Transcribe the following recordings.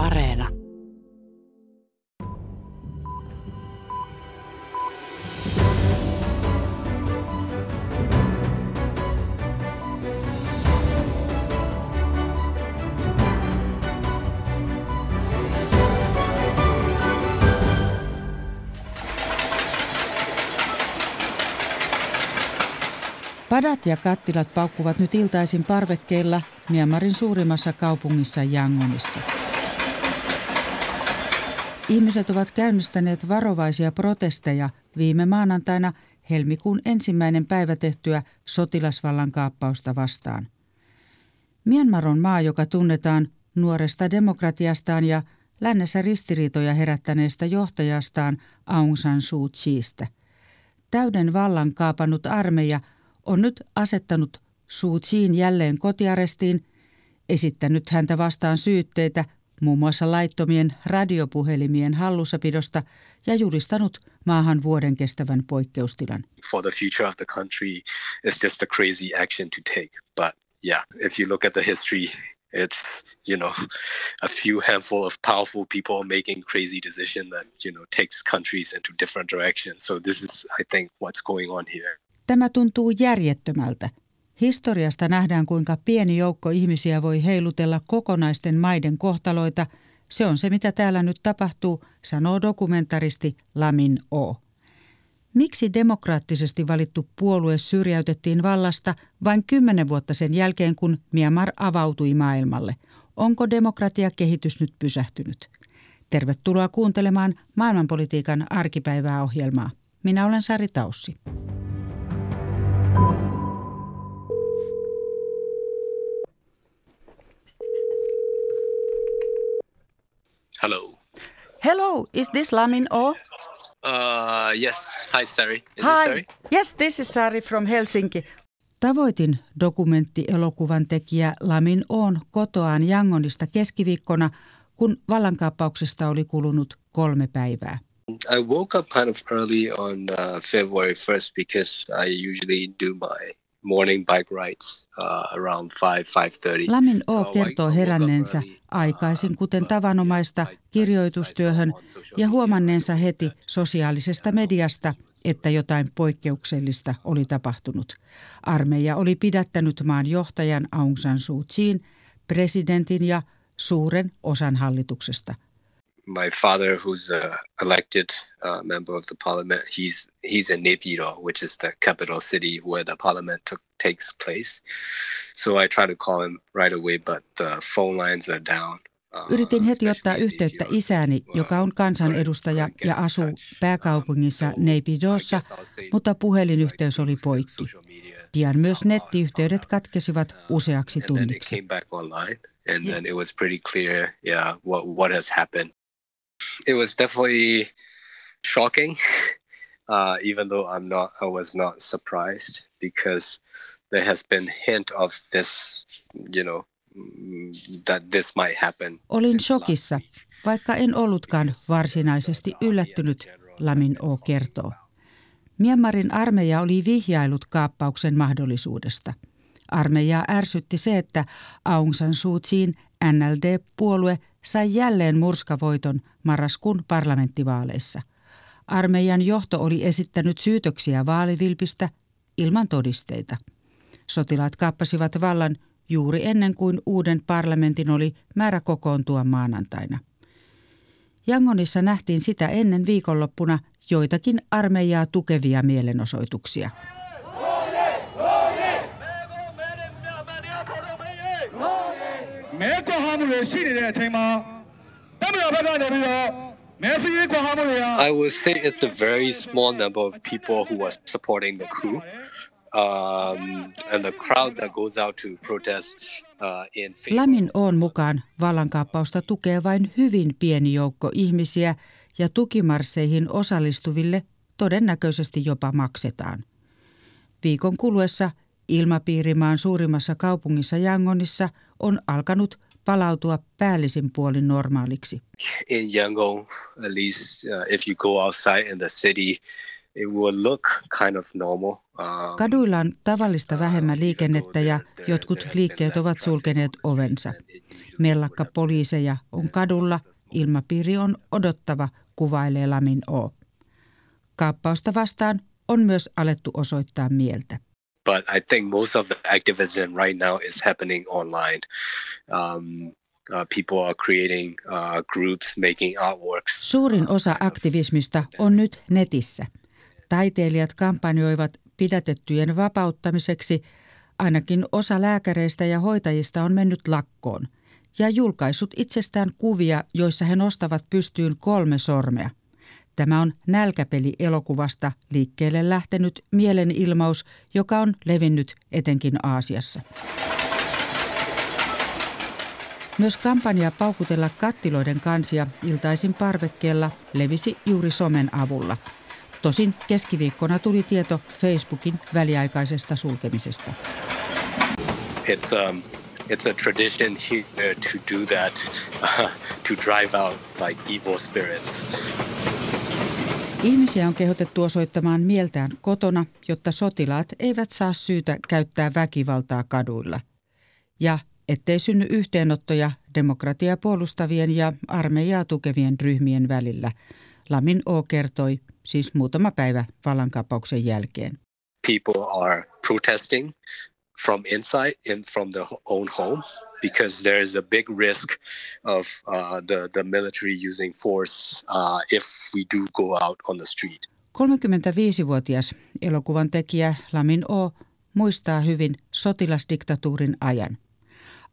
Areena. Padat ja kattilat paukkuvat nyt iltaisin parvekkeilla Myanmarin suurimmassa kaupungissa Yangonissa. Ihmiset ovat käynnistäneet varovaisia protesteja viime maanantaina helmikuun ensimmäinen päivä tehtyä sotilasvallan kaappausta vastaan. Myanmar on maa, joka tunnetaan nuoresta demokratiastaan ja lännessä ristiriitoja herättäneestä johtajastaan Aung San Suu Kyiistä. Täyden vallan kaapannut armeija – on nyt asettanut Suu Kyiin jälleen kotiarestiin, esittänyt häntä vastaan syytteitä muun muassa laittomien radiopuhelimien hallussapidosta ja julistanut maahan vuoden kestävän poikkeustilan. For the future of the country is just a crazy action to take. But yeah, if you look at the history, it's you know a few handful of powerful people making crazy decision that you know takes countries into different directions. So this is I think what's going on here. Tämä tuntuu järjettömältä. Historiasta nähdään, kuinka pieni joukko ihmisiä voi heilutella kokonaisten maiden kohtaloita. Se on se, mitä täällä nyt tapahtuu, sanoo dokumentaristi Lamin O. Miksi demokraattisesti valittu puolue syrjäytettiin vallasta vain kymmenen vuotta sen jälkeen, kun Myanmar avautui maailmalle? Onko demokratiakehitys nyt pysähtynyt? Tervetuloa kuuntelemaan maailmanpolitiikan arkipäivää ohjelmaa. Minä olen Sari Taussi. Hello. Hello, is this Lamin O? Uh, yes. Hi, Sari. Is Hi. this Sari? Yes, this is Sari from Helsinki. Tavoitin dokumenttielokuvan tekijä Lamin Oon kotoaan Jangonista keskiviikkona, kun vallankaappauksesta oli kulunut kolme päivää. I woke up kind of early on uh, February 1st because I usually do my morning bike rides uh, around 5, 5.30. Lamin O kertoo heränneensä uh, aikaisin, kuten tavanomaista, kirjoitustyöhön ja huomanneensa heti sosiaalisesta mediasta, että jotain poikkeuksellista oli tapahtunut. Armeija oli pidättänyt maan johtajan Aung San Suu Kyiin, presidentin ja suuren osan hallituksesta – my father, who's a elected uh, member of the parliament, he's he's in Naypyidaw, which is the capital city where the parliament took, takes place. So I try to call him right away, but the phone lines are down. Uh, Yritin heti ottaa yhteyttä Uh, joka on kansanedustaja ja asuu pääkaupungissa Um, I'll say mutta puhelinyhteys oli poikki. Pian myös nettiyhteydet katkesivat Uh, useaksi tunniksi. and then it was pretty clear, yeah, what what has happened. It was definitely shocking, uh, even though I'm not, I was not surprised because there has been hint of this, you know, mm, that this might happen. Olin shokissa, vaikka en ollutkaan varsinaisesti yllättynyt, Lamin O kertoo. Myanmarin armeija oli vihjailut kaappauksen mahdollisuudesta. Armeijaa ärsytti se, että Aung San Suu Kyiin NLD-puolue sai jälleen murskavoiton marraskuun parlamenttivaaleissa. Armeijan johto oli esittänyt syytöksiä vaalivilpistä ilman todisteita. Sotilaat kaappasivat vallan juuri ennen kuin uuden parlamentin oli määrä kokoontua maanantaina. Yangonissa nähtiin sitä ennen viikonloppuna joitakin armeijaa tukevia mielenosoituksia. I would say it's a very small number of people who are supporting the coup. Um, and the crowd that goes out to protest uh, in favor Lamin on mukaan vallankaappausta tukee vain hyvin pieni joukko ihmisiä ja tukimarsseihin osallistuville todennäköisesti jopa maksetaan. Viikon kuluessa ilmapiirimaan suurimmassa kaupungissa Yangonissa on alkanut palautua päällisin puolin normaaliksi. in Yangon, at least uh, if you go outside in the city, it will look kind of normal. Um, Kaduilla on tavallista vähemmän liikennettä ja jotkut liikkeet ovat sulkeneet ovensa. Mellakka poliiseja on kadulla, ilmapiiri on odottava, kuvailee Lamin O. Kaappausta vastaan on myös alettu osoittaa mieltä. But I think most of the activism right now is happening online. Um, uh, people are creating uh, groups, making artworks. Suurin osa aktivismista on nyt netissä. Taiteilijat kampanjoivat pidätettyjen vapauttamiseksi. Ainakin osa lääkäreistä ja hoitajista on mennyt lakkoon ja julkaissut itsestään kuvia, joissa he nostavat pystyyn kolme sormea. Tämä on nälkäpeli elokuvasta liikkeelle lähtenyt mielenilmaus, joka on levinnyt etenkin Aasiassa. Myös kampanja paukutella kattiloiden kansia iltaisin parvekkeella levisi juuri somen avulla. Tosin keskiviikkona tuli tieto Facebookin väliaikaisesta sulkemisesta. It's um, it's a tradition here to do that, uh, to drive out like evil spirits. Ihmisiä on kehotettu osoittamaan mieltään kotona, jotta sotilaat eivät saa syytä käyttää väkivaltaa kaduilla. Ja ettei synny yhteenottoja demokratiaa puolustavien ja armeijaa tukevien ryhmien välillä. Lamin O kertoi siis muutama päivä vallankaappauksen jälkeen. People are protesting from inside in from their own home because there is a big risk of uh, the, the military using force uh, if we do go out on the street. 35-vuotias elokuvan tekijä Lamin O muistaa hyvin sotilasdiktatuurin ajan.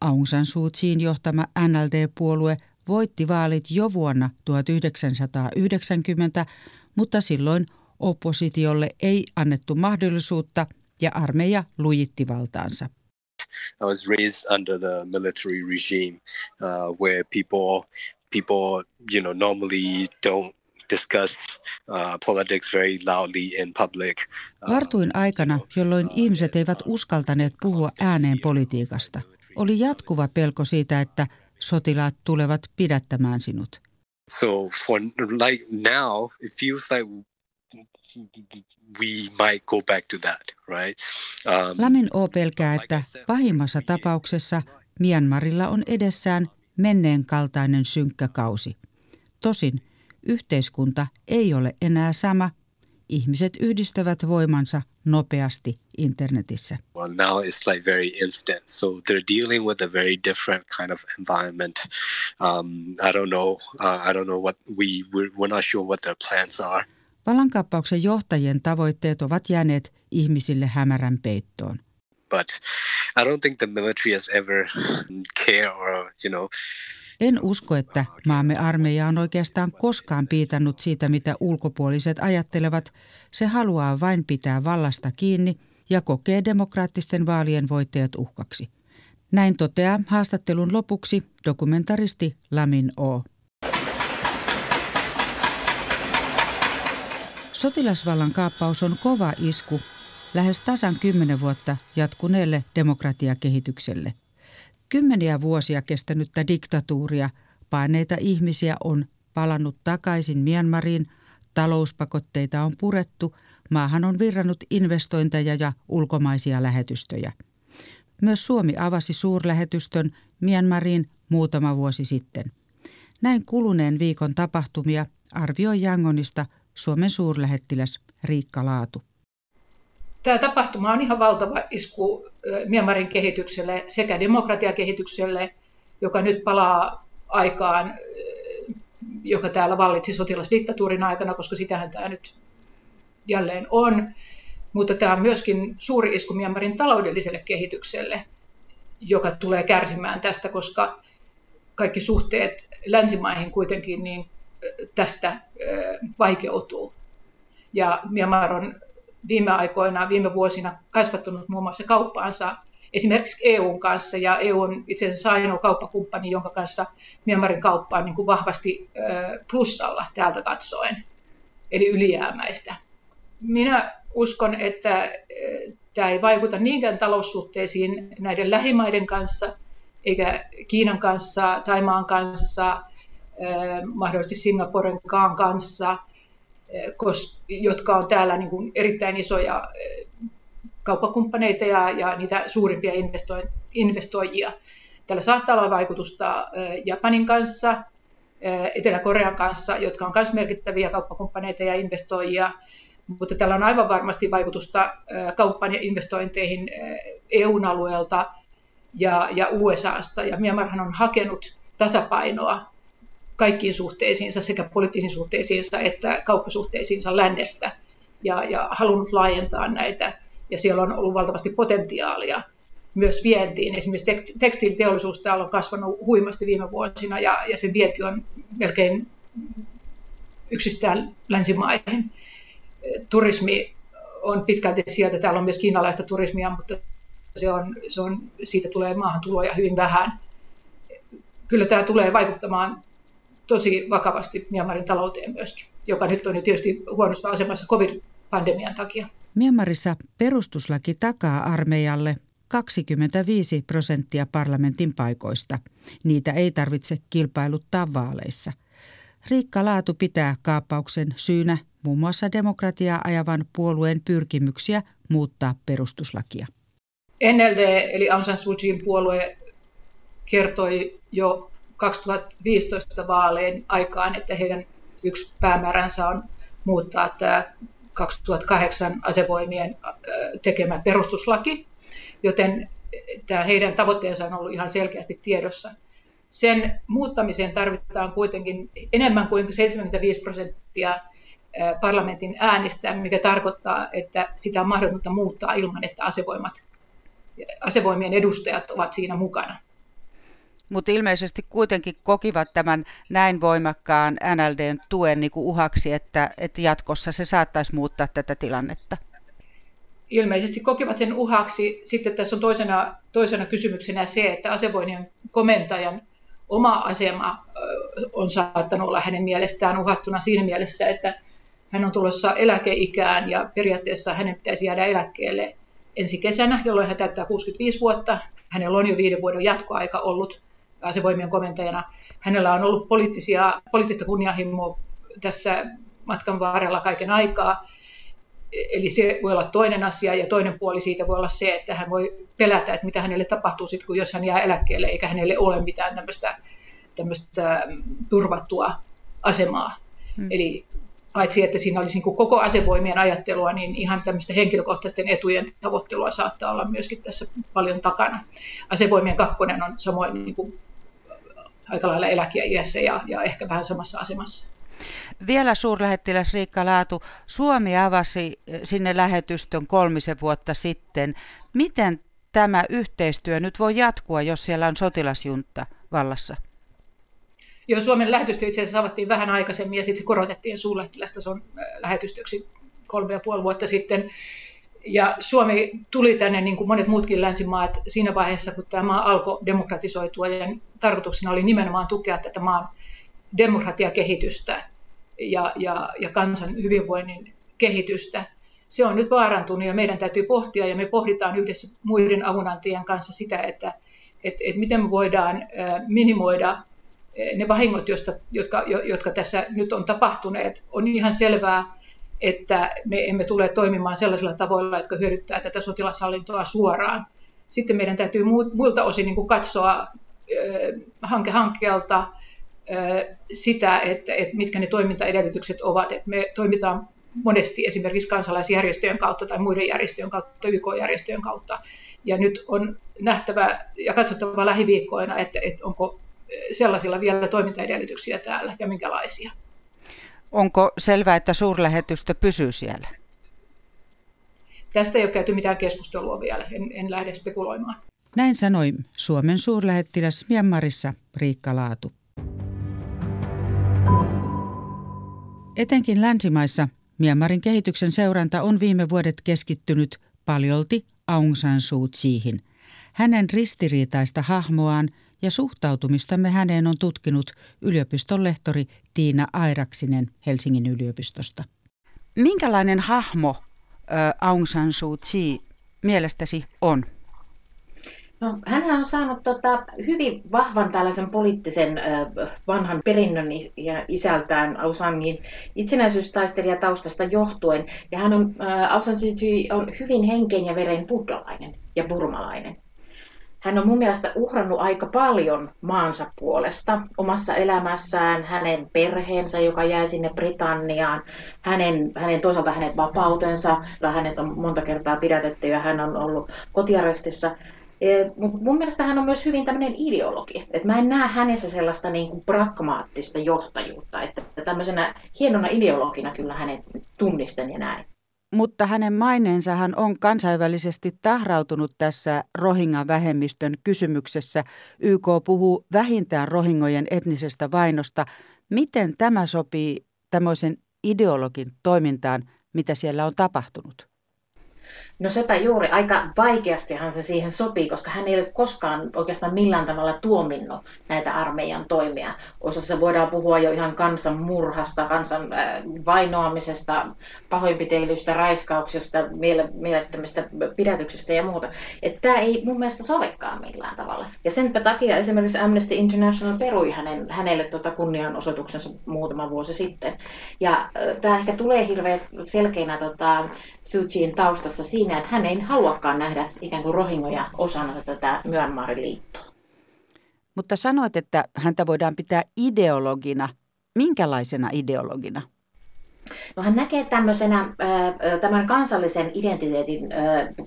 Aung San Suu Kyiin johtama NLD-puolue voitti vaalit jo vuonna 1990, mutta silloin oppositiolle ei annettu mahdollisuutta ja armeija lujitti valtaansa. I was raised under the military regime, uh, where people people you know normally don't discuss uh, politics very loudly in public. Uh, Vartuin aikana, jolloin ihmiset eivät uskaltaneet puhua ääneen politiikasta. Oli jatkuva pelko siitä, että sotilaat tulevat pidättämään sinut. So for like now, it feels like we might go back to that, right? Um, Lamin O pelkää, että pahimmassa tapauksessa Myanmarilla on edessään menneen kaltainen synkkä kausi. Tosin yhteiskunta ei ole enää sama. Ihmiset yhdistävät voimansa nopeasti internetissä. Well, now it's like very instant. So they're dealing with a very different kind of environment. Um, I don't know. Uh, I don't know what we we're, we're not sure what their plans are. Vallankaappauksen johtajien tavoitteet ovat jääneet ihmisille hämärän peittoon. But I don't think the military has ever care or, you know, en usko, että maamme armeija on oikeastaan koskaan piitannut siitä, mitä ulkopuoliset ajattelevat. Se haluaa vain pitää vallasta kiinni ja kokee demokraattisten vaalien voittajat uhkaksi. Näin toteaa haastattelun lopuksi dokumentaristi Lamin O. Sotilasvallan kaappaus on kova isku lähes tasan kymmenen vuotta jatkuneelle demokratiakehitykselle. Kymmeniä vuosia kestänyttä diktatuuria paineita ihmisiä on palannut takaisin Myanmariin, talouspakotteita on purettu, maahan on virrannut investointeja ja ulkomaisia lähetystöjä. Myös Suomi avasi suurlähetystön Myanmariin muutama vuosi sitten. Näin kuluneen viikon tapahtumia arvioi Jangonista Suomen suurlähettiläs Riikka Laatu. Tämä tapahtuma on ihan valtava isku Myanmarin kehitykselle sekä demokratiakehitykselle, joka nyt palaa aikaan, joka täällä vallitsi sotilasdiktatuurin aikana, koska sitähän tämä nyt jälleen on. Mutta tämä on myöskin suuri isku Myanmarin taloudelliselle kehitykselle, joka tulee kärsimään tästä, koska kaikki suhteet länsimaihin kuitenkin niin tästä vaikeutuu. Ja Myanmar on viime aikoina, viime vuosina kasvattanut muun muassa kauppaansa esimerkiksi EUn kanssa, ja EU on itse asiassa ainoa kauppakumppani, jonka kanssa Myanmarin kauppa on niin kuin vahvasti plussalla täältä katsoen, eli ylijäämäistä. Minä uskon, että tämä ei vaikuta niinkään taloussuhteisiin näiden lähimaiden kanssa, eikä Kiinan kanssa, Taimaan kanssa, mahdollisesti Singaporen kanssa, jotka on täällä niin kuin erittäin isoja kauppakumppaneita ja, ja niitä suurimpia investoijia. Tällä saattaa olla vaikutusta Japanin kanssa, Etelä-Korean kanssa, jotka on myös merkittäviä kauppakumppaneita ja investoijia, mutta tällä on aivan varmasti vaikutusta kauppaan ja investointeihin EUn alueelta ja, ja USAsta. Ja Myanmarhan on hakenut tasapainoa kaikkiin suhteisiinsa, sekä poliittisiin suhteisiinsa että kauppasuhteisiinsa lännestä, ja, ja halunnut laajentaa näitä. Ja siellä on ollut valtavasti potentiaalia myös vientiin. Esimerkiksi tekstiiliteollisuus täällä on kasvanut huimasti viime vuosina, ja, ja sen vienti on melkein yksistään länsimaihin. Turismi on pitkälti sieltä, täällä on myös kiinalaista turismia, mutta se on, se on, siitä tulee maahantuloja hyvin vähän. Kyllä tämä tulee vaikuttamaan tosi vakavasti Myanmarin talouteen myöskin, joka nyt on jo tietysti huonossa asemassa covid-pandemian takia. Myanmarissa perustuslaki takaa armeijalle 25 prosenttia parlamentin paikoista. Niitä ei tarvitse kilpailuttaa vaaleissa. Riikka Laatu pitää kaappauksen syynä muun muassa demokratiaa ajavan puolueen pyrkimyksiä muuttaa perustuslakia. NLD eli Aung San Suu puolue kertoi jo 2015 vaaleen aikaan, että heidän yksi päämääränsä on muuttaa tämä 2008 asevoimien tekemä perustuslaki, joten tämä heidän tavoitteensa on ollut ihan selkeästi tiedossa. Sen muuttamiseen tarvitaan kuitenkin enemmän kuin 75 prosenttia parlamentin äänistä, mikä tarkoittaa, että sitä on mahdotonta muuttaa ilman, että asevoimat, asevoimien edustajat ovat siinä mukana mutta ilmeisesti kuitenkin kokivat tämän näin voimakkaan NLDn tuen niin kuin uhaksi, että, että jatkossa se saattaisi muuttaa tätä tilannetta. Ilmeisesti kokivat sen uhaksi. Sitten tässä on toisena, toisena kysymyksenä se, että asevoinien komentajan oma asema on saattanut olla hänen mielestään uhattuna siinä mielessä, että hän on tulossa eläkeikään ja periaatteessa hänen pitäisi jäädä eläkkeelle ensi kesänä, jolloin hän täyttää 65 vuotta. Hänellä on jo viiden vuoden jatkoaika ollut asevoimien komentajana. Hänellä on ollut poliittisia, poliittista kunnianhimoa tässä matkan varrella kaiken aikaa. Eli se voi olla toinen asia ja toinen puoli siitä voi olla se, että hän voi pelätä, että mitä hänelle tapahtuu sitten, kun jos hän jää eläkkeelle eikä hänelle ole mitään tämmöistä, tämmöistä turvattua asemaa. Hmm. Eli paitsi että siinä olisi niin kuin koko asevoimien ajattelua, niin ihan tämmöistä henkilökohtaisten etujen tavoittelua saattaa olla myöskin tässä paljon takana. Asevoimien kakkonen on samoin niin kuin aika lailla eläkeiässä ja, ja ehkä vähän samassa asemassa. Vielä suurlähettiläs Riikka Laatu, Suomi avasi sinne lähetystön kolmisen vuotta sitten. Miten tämä yhteistyö nyt voi jatkua, jos siellä on sotilasjunta vallassa? Joo, Suomen lähetystö itse asiassa avattiin vähän aikaisemmin ja sitten se korotettiin suurlähettilästason äh, lähetystöksi kolme ja puoli vuotta sitten. Ja Suomi tuli tänne, niin kuin monet muutkin länsimaat, siinä vaiheessa, kun tämä maa alkoi demokratisoitua. Ja tarkoituksena oli nimenomaan tukea tätä maan demokratiakehitystä ja, ja, ja kansan hyvinvoinnin kehitystä. Se on nyt vaarantunut ja meidän täytyy pohtia, ja me pohditaan yhdessä muiden avunantajien kanssa sitä, että et, et miten me voidaan minimoida ne vahingot, joista, jotka, jotka tässä nyt on tapahtuneet. On ihan selvää, että me emme tule toimimaan sellaisilla tavoilla, jotka hyödyttää tätä sotilashallintoa suoraan. Sitten meidän täytyy muilta osin niin kuin katsoa hanke hankkeelta sitä, että, että mitkä ne toimintaedellytykset ovat. Että me toimitaan monesti esimerkiksi kansalaisjärjestöjen kautta tai muiden järjestöjen kautta, YK-järjestöjen kautta. Ja nyt on nähtävä ja katsottava lähiviikkoina, että, että onko sellaisilla vielä toimintaedellytyksiä täällä ja minkälaisia. Onko selvää, että suurlähetystö pysyy siellä? Tästä ei ole käyty mitään keskustelua vielä, en, en lähde spekuloimaan. Näin sanoi Suomen suurlähettiläs Myanmarissa Riikka Laatu. Etenkin länsimaissa Myanmarin kehityksen seuranta on viime vuodet keskittynyt paljolti Aung San Suu Kyihin. Hänen ristiriitaista hahmoaan ja suhtautumistamme häneen on tutkinut yliopiston lehtori Tiina Airaksinen Helsingin yliopistosta. Minkälainen hahmo Aung San Suu Kyi mielestäsi on? No, hän on saanut tota, hyvin vahvan tällaisen poliittisen äh, vanhan perinnön ja isältään Aung Sanin itsenäisyystaistelijataustasta johtuen. Ja hän on, äh, Aung San Suu Kyi on hyvin henkeen ja veren buddhalainen ja burmalainen. Hän on mun mielestä uhrannut aika paljon maansa puolesta omassa elämässään, hänen perheensä, joka jäi sinne Britanniaan, hänen, hänen toisaalta hänen vapautensa, tai hänet on monta kertaa pidätetty ja hän on ollut kotiarestissa. E, Mutta mun mielestä hän on myös hyvin tämmöinen ideologi. Et mä en näe hänessä sellaista niin kuin pragmaattista johtajuutta. Että tämmöisenä hienona ideologina kyllä hänen tunnisten ja näin. Mutta hänen maineensahan on kansainvälisesti tahrautunut tässä Rohingya-vähemmistön kysymyksessä. YK puhuu vähintään rohingojen etnisestä vainosta. Miten tämä sopii tämmöisen ideologin toimintaan, mitä siellä on tapahtunut? No sepä juuri, aika vaikeastihan se siihen sopii, koska hän ei ole koskaan oikeastaan millään tavalla tuominnut näitä armeijan toimia. Osassa voidaan puhua jo ihan kansan murhasta, kansan äh, vainoamisesta, pahoinpitelystä, raiskauksesta, mielettömistä pidätyksistä ja muuta. Että tämä ei mun mielestä sovekaan millään tavalla. Ja sen takia esimerkiksi Amnesty International perui hänen, hänelle tuota kunnianosoituksensa muutama vuosi sitten. Ja äh, tämä ehkä tulee hirveän selkeänä tota, Suchiin taustassa siinä, siinä, että hän ei haluakaan nähdä ikään kuin rohingoja osana tätä Myanmarin liittoa. Mutta sanoit, että häntä voidaan pitää ideologina. Minkälaisena ideologina? No hän näkee tämmöisenä tämän kansallisen identiteetin,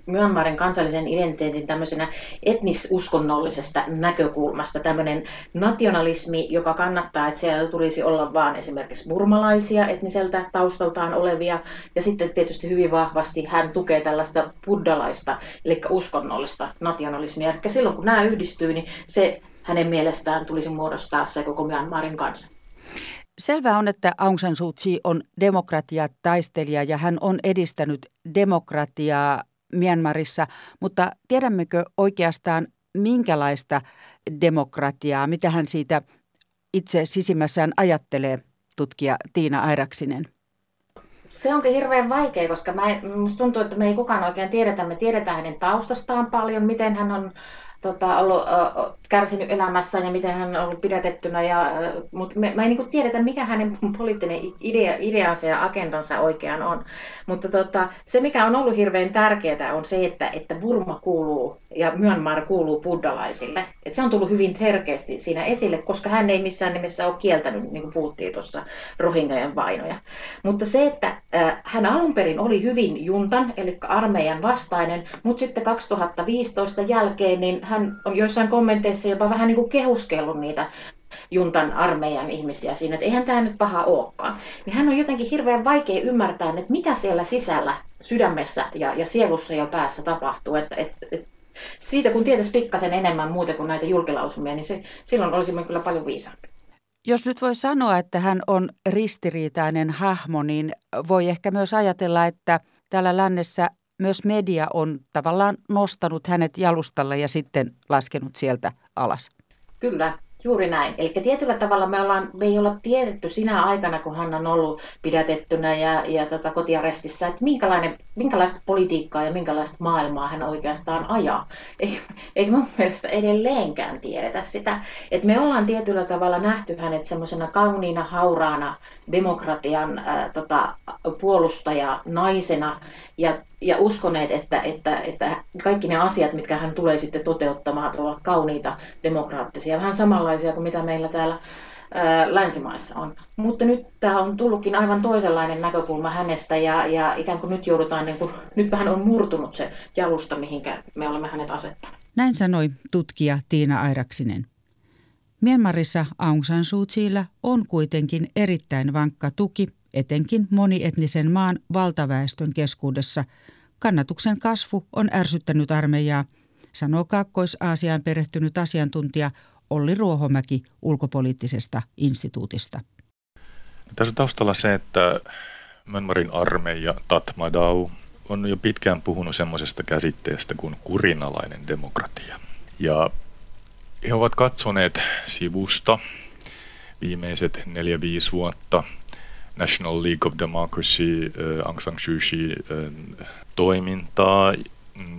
Myanmarin kansallisen identiteetin tämmöisenä etnisuskonnollisesta näkökulmasta, tämmöinen nationalismi, joka kannattaa, että siellä tulisi olla vaan esimerkiksi burmalaisia etniseltä taustaltaan olevia, ja sitten tietysti hyvin vahvasti hän tukee tällaista buddalaista, eli uskonnollista nationalismia. Eli silloin kun nämä yhdistyy, niin se hänen mielestään tulisi muodostaa se koko Myanmarin kanssa. Selvää on, että Aung San Suu Kyi on demokratiataistelija ja hän on edistänyt demokratiaa Myanmarissa, mutta tiedämmekö oikeastaan minkälaista demokratiaa, mitä hän siitä itse sisimmässään ajattelee, tutkija Tiina Airaksinen? Se onkin hirveän vaikea, koska mä, musta tuntuu, että me ei kukaan oikein tiedetä. Me tiedetään hänen taustastaan paljon, miten hän on tota, ollut, äh, kärsinyt elämässään ja miten hän on ollut pidätettynä. Ja, äh, mutta me, mä en niin tiedetä, mikä hänen poliittinen idea, ideansa ja agendansa oikein on. Mutta tota, se, mikä on ollut hirveän tärkeää, on se, että, että Burma kuuluu ja Myanmar kuuluu buddalaisille. Et se on tullut hyvin selkeästi siinä esille, koska hän ei missään nimessä ole kieltänyt, niin kuin puhuttiin tuossa Rohingajan vainoja. Mutta se, että äh, hän alun perin oli hyvin juntan, eli armeijan vastainen, mutta sitten 2015 jälkeen niin hän on joissain kommenteissa jopa vähän niin kuin kehuskellut niitä juntan armeijan ihmisiä siinä, että eihän tämä nyt paha olekaan. Niin hän on jotenkin hirveän vaikea ymmärtää, että mitä siellä sisällä sydämessä ja, ja sielussa ja päässä tapahtuu. Että, et, et, siitä kun tietäisi pikkasen enemmän muuta kuin näitä julkilausumia, niin se, silloin olisimme kyllä paljon viisaampi. Jos nyt voi sanoa, että hän on ristiriitainen hahmo, niin voi ehkä myös ajatella, että täällä lännessä myös media on tavallaan nostanut hänet jalustalle ja sitten laskenut sieltä alas. Kyllä, Juuri näin. Eli tietyllä tavalla me, ollaan, me ei olla tiedetty sinä aikana, kun hän on ollut pidätettynä ja, ja tota, kotiarestissa, että minkälainen, minkälaista politiikkaa ja minkälaista maailmaa hän oikeastaan ajaa. Ei, mun mielestä edelleenkään tiedetä sitä. Että me ollaan tietyllä tavalla nähty hänet semmoisena kauniina, hauraana demokratian ää, tota, puolustaja naisena ja ja uskoneet, että, että, että kaikki ne asiat, mitkä hän tulee sitten toteuttamaan, ovat kauniita, demokraattisia, vähän samanlaisia kuin mitä meillä täällä ää, länsimaissa on. Mutta nyt tämä on tullutkin aivan toisenlainen näkökulma hänestä ja, ja ikään kuin nyt joudutaan, niin kuin, nyt vähän on murtunut se jalusta, mihinkä me olemme hänet asettaneet. Näin sanoi tutkija Tiina Airaksinen. Myanmarissa Aung San Suu Kyillä on kuitenkin erittäin vankka tuki etenkin monietnisen maan valtaväestön keskuudessa. Kannatuksen kasvu on ärsyttänyt armeijaa, sanoo Kaakkois-Aasiaan perehtynyt asiantuntija Olli Ruohomäki ulkopoliittisesta instituutista. Tässä on taustalla se, että Myanmarin armeija Tatmadau on jo pitkään puhunut semmoisesta käsitteestä kuin kurinalainen demokratia. Ja he ovat katsoneet sivusta viimeiset neljä 5 vuotta National League of Democracy, äh, Aung San Suu Kyi äh, toimintaa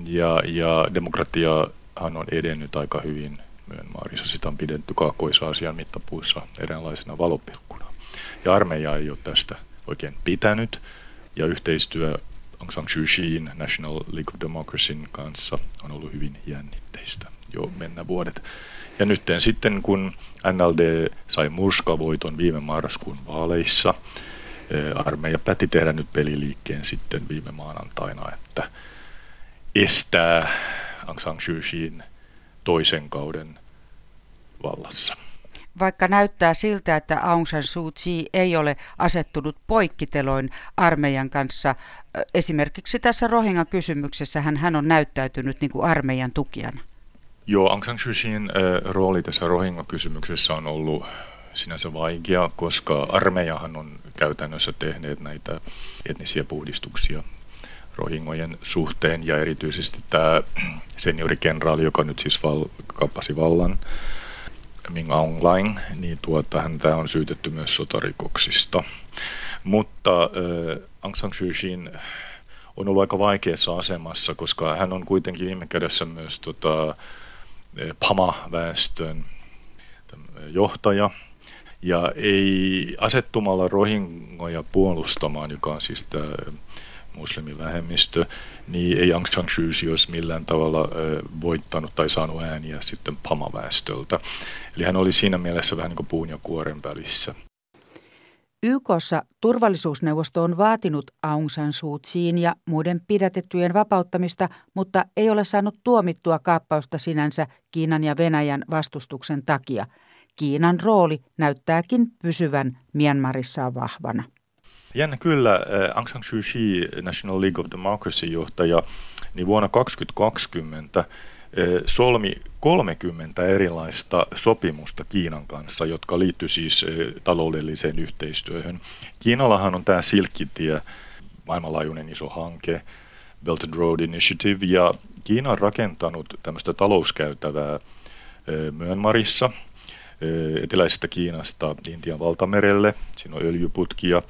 ja, ja demokratia hän on edennyt aika hyvin Myönmaarissa. Sitä on pidetty Kaakkois-Aasian mittapuissa eräänlaisena valopilkkuna. Ja armeija ei ole tästä oikein pitänyt, ja yhteistyö Aung San Suu Kyiin National League of Democracyn kanssa on ollut hyvin jännitteistä jo mennä vuodet. Ja nyt sitten kun NLD sai murskavoiton viime marraskuun vaaleissa, armeija päätti tehdä nyt peliliikkeen sitten viime maanantaina, että estää Aung San Suu Kyiin toisen kauden vallassa. Vaikka näyttää siltä, että Aung San Suu Kyi ei ole asettunut poikkiteloin armeijan kanssa, esimerkiksi tässä Rohingya-kysymyksessä hän, hän on näyttäytynyt niin kuin armeijan tukijana. Joo, Aung San Suu Kyin äh, rooli tässä Rohingya-kysymyksessä on ollut sinänsä vaikea, koska armeijahan on käytännössä tehneet näitä etnisiä puhdistuksia rohingojen suhteen ja erityisesti tämä seniorikenraali, joka nyt siis val, kappasi vallan, Ming Aung Laing, niin tuota, häntä on syytetty myös sotarikoksista. Mutta äh, Aung San Suu Kyin on ollut aika vaikeassa asemassa, koska hän on kuitenkin viime kädessä myös tota, Pama-väestön johtaja. Ja ei asettumalla rohingoja puolustamaan, joka on siis tämä muslimivähemmistö, niin ei Aung San Suu Kyi olisi millään tavalla voittanut tai saanut ääniä sitten Pama-väestöltä. Eli hän oli siinä mielessä vähän niin kuin puun ja kuoren välissä. YKssa turvallisuusneuvosto on vaatinut Aung San Suu Kyiin ja muiden pidätettyjen vapauttamista, mutta ei ole saanut tuomittua kaappausta sinänsä Kiinan ja Venäjän vastustuksen takia. Kiinan rooli näyttääkin pysyvän Myanmarissa vahvana. Jännä kyllä, eh, Aung San Suu Kyi, National League of Democracy johtaja, niin vuonna 2020 solmi 30 erilaista sopimusta Kiinan kanssa, jotka liittyy siis taloudelliseen yhteistyöhön. Kiinallahan on tämä Silkkitie, maailmanlaajuinen iso hanke, Belt and Road Initiative, ja Kiina on rakentanut tämmöistä talouskäytävää Myönmarissa, eteläisestä Kiinasta Intian valtamerelle. Siinä on öljyputkia,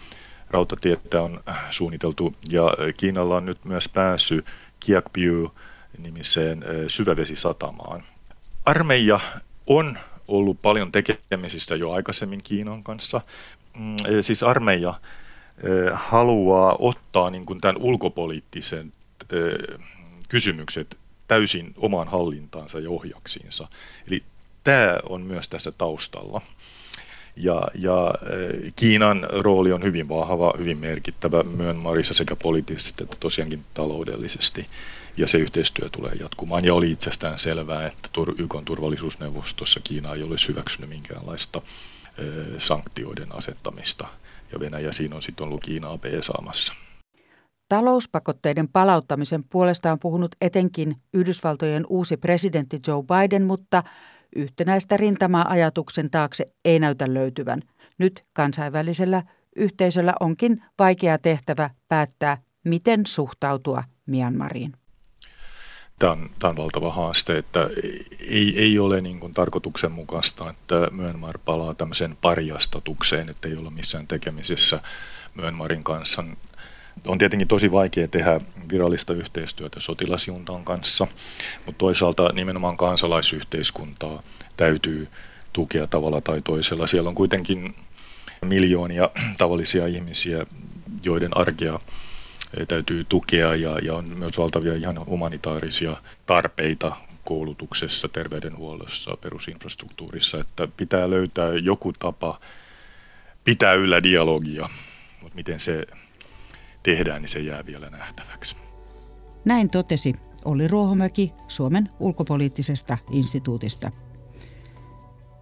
rautatietä on suunniteltu ja Kiinalla on nyt myös pääsy Kiakpiu nimiseen syvävesisatamaan. Armeija on ollut paljon tekemisissä jo aikaisemmin Kiinan kanssa. Mm, siis armeija haluaa ottaa niin kuin tämän ulkopoliittisen kysymykset täysin omaan hallintaansa ja ohjaksiinsa. Eli tämä on myös tässä taustalla. Ja, ja Kiinan rooli on hyvin vahva, hyvin merkittävä Myönmarissa sekä poliittisesti että tosiaankin taloudellisesti ja se yhteistyö tulee jatkumaan. Ja oli itsestään selvää, että YK turvallisuusneuvostossa Kiina ei olisi hyväksynyt minkäänlaista sanktioiden asettamista, ja Venäjä siinä on sitten ollut Kiinaa peesaamassa. Talouspakotteiden palauttamisen puolesta on puhunut etenkin Yhdysvaltojen uusi presidentti Joe Biden, mutta yhtenäistä rintamaa ajatuksen taakse ei näytä löytyvän. Nyt kansainvälisellä yhteisöllä onkin vaikea tehtävä päättää, miten suhtautua Myanmariin tämä on, tämä on valtava haaste, että ei, ei ole niin kuin tarkoituksenmukaista, että Myönmar palaa tämmöiseen parjastatukseen, että ei ole missään tekemisissä Myönmarin kanssa. On tietenkin tosi vaikea tehdä virallista yhteistyötä sotilasjuntan kanssa, mutta toisaalta nimenomaan kansalaisyhteiskuntaa täytyy tukea tavalla tai toisella. Siellä on kuitenkin miljoonia tavallisia ihmisiä, joiden arkea täytyy tukea ja, ja on myös valtavia ihan humanitaarisia tarpeita koulutuksessa, terveydenhuollossa, perusinfrastruktuurissa, että pitää löytää joku tapa pitää yllä dialogia, mutta miten se tehdään, niin se jää vielä nähtäväksi. Näin totesi Olli Ruohomäki Suomen ulkopoliittisesta instituutista.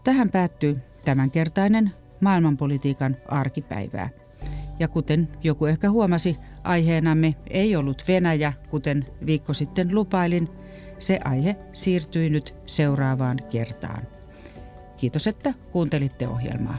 Tähän päättyy tämänkertainen maailmanpolitiikan arkipäivää. Ja kuten joku ehkä huomasi, Aiheenamme ei ollut Venäjä, kuten viikko sitten lupailin. Se aihe siirtyi nyt seuraavaan kertaan. Kiitos, että kuuntelitte ohjelmaa.